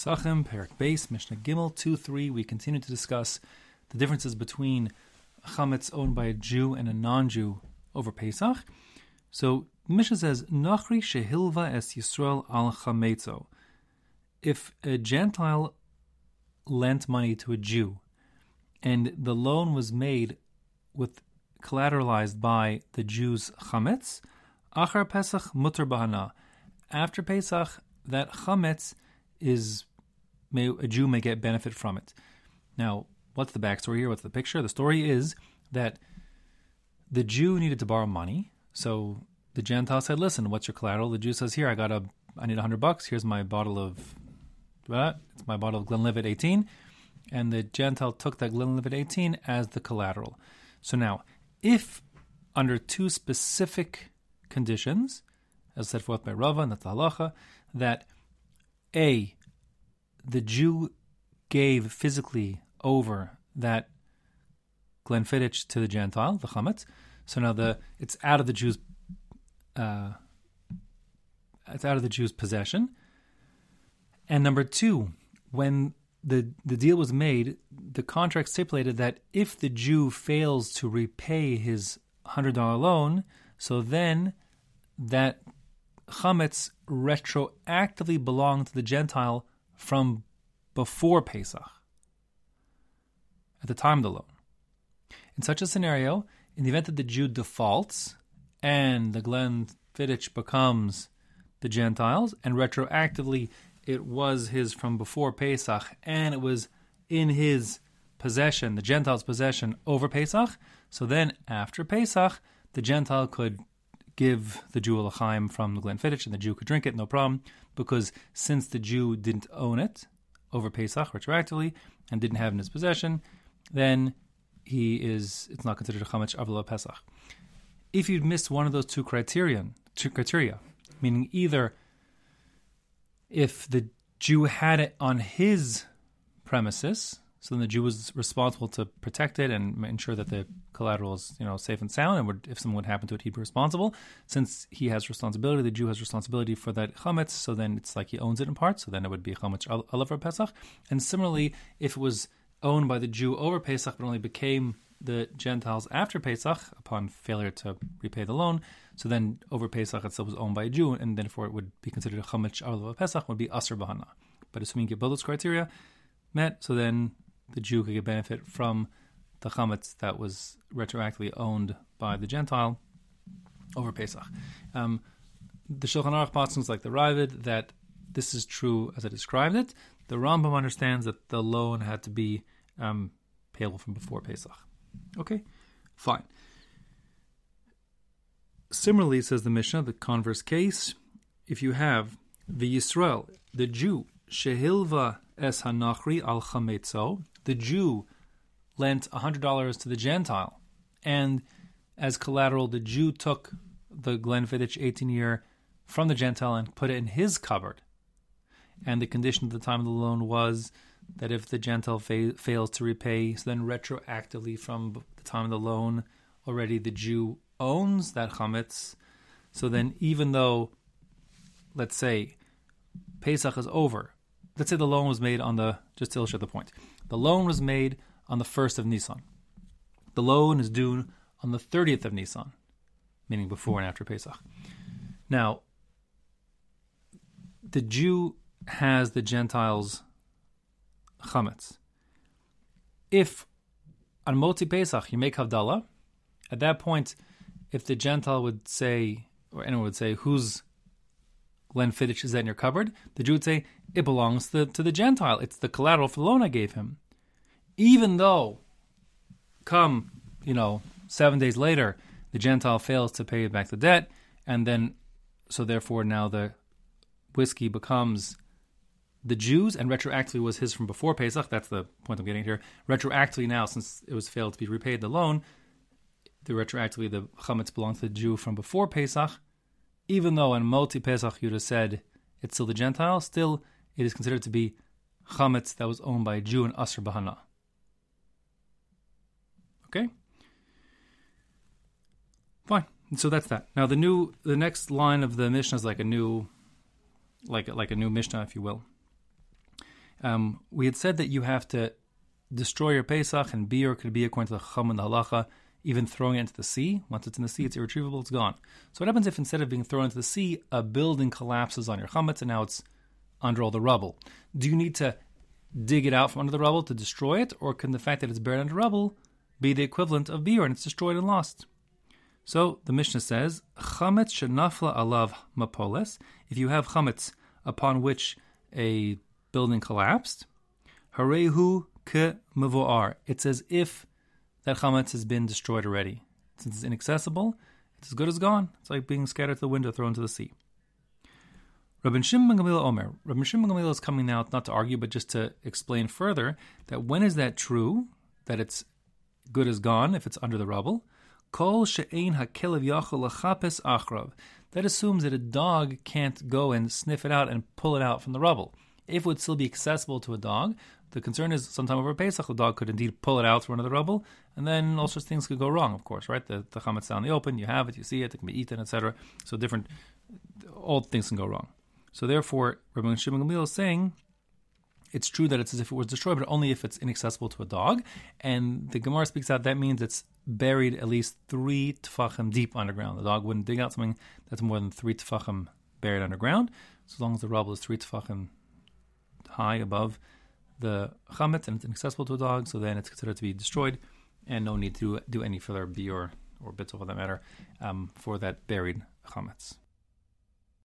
Pesachim, Perek Beis, Mishnah Gimel 2 3. We continue to discuss the differences between chametz owned by a Jew and a non Jew over Pesach. So, Mishnah says, Nachri shehilva es Yisrael al chametzo. If a Gentile lent money to a Jew and the loan was made with collateralized by the Jew's chametz, achar Pesach mutter bahana. After Pesach, that chametz is may, a Jew may get benefit from it. Now, what's the backstory here? What's the picture? The story is that the Jew needed to borrow money, so the Gentile said, "Listen, what's your collateral?" The Jew says, "Here, I got a, I need a hundred bucks. Here's my bottle of, what? It's my bottle of Glenlivet 18." And the Gentile took that Glenlivet 18 as the collateral. So now, if under two specific conditions, as set forth by Rava and the halacha, that a the Jew gave physically over that Glenfiddich to the Gentile, the chametz. So now the it's out of the Jew's uh, it's out of the Jew's possession. And number two, when the the deal was made, the contract stipulated that if the Jew fails to repay his hundred dollar loan, so then that chametz retroactively belonged to the Gentile from before Pesach, at the time of the loan. In such a scenario, in the event that the Jew defaults and the Glenfiddich becomes the Gentiles, and retroactively it was his from before Pesach, and it was in his possession, the Gentiles' possession over Pesach. So then, after Pesach, the Gentile could give the Jew a l'chaim from the Glenfiddich, and the Jew could drink it, no problem, because since the Jew didn't own it over Pesach retroactively and didn't have in his possession, then he is it's not considered a chametz avla Pesach. If you'd missed one of those two criterion, two criteria, meaning either if the Jew had it on his premises, so then the Jew was responsible to protect it and ensure that the collateral is, you know, safe and sound. And would, if someone would happen to it, he'd be responsible. Since he has responsibility, the Jew has responsibility for that chametz. So then it's like he owns it in part. So then it would be chametz alav Pesach. And similarly, if it was owned by the Jew over Pesach, but only became the Gentiles after Pesach upon failure to repay the loan. So then over Pesach itself was owned by a Jew, and therefore it would be considered a chametz alav Pesach would be aser bahana. But assuming both those criteria met, so then the Jew could get benefit from the chametz that was retroactively owned by the Gentile over Pesach. Um, the Shulchan Aruch paskens like the Raavad that this is true as I described it. The Rambam understands that the loan had to be um, payable from before Pesach. Okay, fine. Similarly, says the Mishnah, the converse case, if you have the Yisrael, the Jew, Shehilva es hanachri al chametzo, the Jew lent $100 to the Gentile, and as collateral, the Jew took the Glenfiddich 18 year from the Gentile and put it in his cupboard. And the condition at the time of the loan was that if the Gentile fa- fails to repay, so then retroactively from the time of the loan, already the Jew owns that chametz. So then, even though, let's say, Pesach is over, let's say the loan was made on the, just to illustrate the point, the loan was made on the 1st of Nisan. The loan is due on the 30th of Nisan, meaning before and after Pesach. Now, the Jew has the Gentiles' chametz. If on Motzei Pesach you make Havdalah, at that point, if the Gentile would say, or anyone would say, whose Glenfiddich is in your cupboard? The Jew would say, it belongs to, to the Gentile. It's the collateral for loan I gave him. Even though, come, you know, seven days later, the Gentile fails to pay back the debt, and then, so therefore now the whiskey becomes the Jews, and retroactively was his from before Pesach. That's the point I'm getting here. Retroactively now, since it was failed to be repaid the loan, the retroactively the chametz belongs to the Jew from before Pesach. Even though in Motzei Pesach you'd have said it's still the Gentile, still it is considered to be chametz that was owned by a Jew in Assur Bahana. Okay? Fine. So that's that. Now the new the next line of the Mishnah is like a new like like a new Mishnah, if you will. Um, we had said that you have to destroy your Pesach, and biur could be according to the Chum and the Halacha, even throwing it into the sea. Once it's in the sea, it's irretrievable, it's gone. So what happens if instead of being thrown into the sea, a building collapses on your chametz and now it's under all the rubble? Do you need to dig it out from under the rubble to destroy it, or can the fact that it's buried under rubble be the equivalent of biur and it's destroyed and lost? So the Mishnah says, chametz shenafla alav mapolet. If you have chametz upon which a building collapsed, harehu ke mevoar. It's as if that chametz has been destroyed already. Since it's inaccessible, it's as good as gone. It's like being scattered to the wind or thrown to the sea. Rabbi Shimon Gamliel Omer. Rabbi Shimon Gamliel is coming now not to argue, but just to explain further that when is that true? That it's good as gone if it's under the rubble. Kol she'ein hakelev yachol achrav. That assumes that a dog can't go and sniff it out and pull it out from the rubble. If it would still be accessible to a dog, the concern is sometime over Pesach, the dog could indeed pull it out through under the rubble, and then all sorts of things could go wrong, of course, right? The, the chametz in the open, you have it, you see it, it can be eaten, etc. So different, all things can go wrong. So therefore, Rabbi Shimon Gamliel is saying it's true that it's as if it was destroyed, but only if it's inaccessible to a dog. And the Gemara speaks out that means it's buried at least three tefachim deep underground. The dog wouldn't dig out something that's more than three tefachim buried underground. So long as the rubble is three tefachim high above the chametz and it's inaccessible to a dog, so then it's considered to be destroyed, and no need to do any further biur or bits of that matter um, for that buried chametz.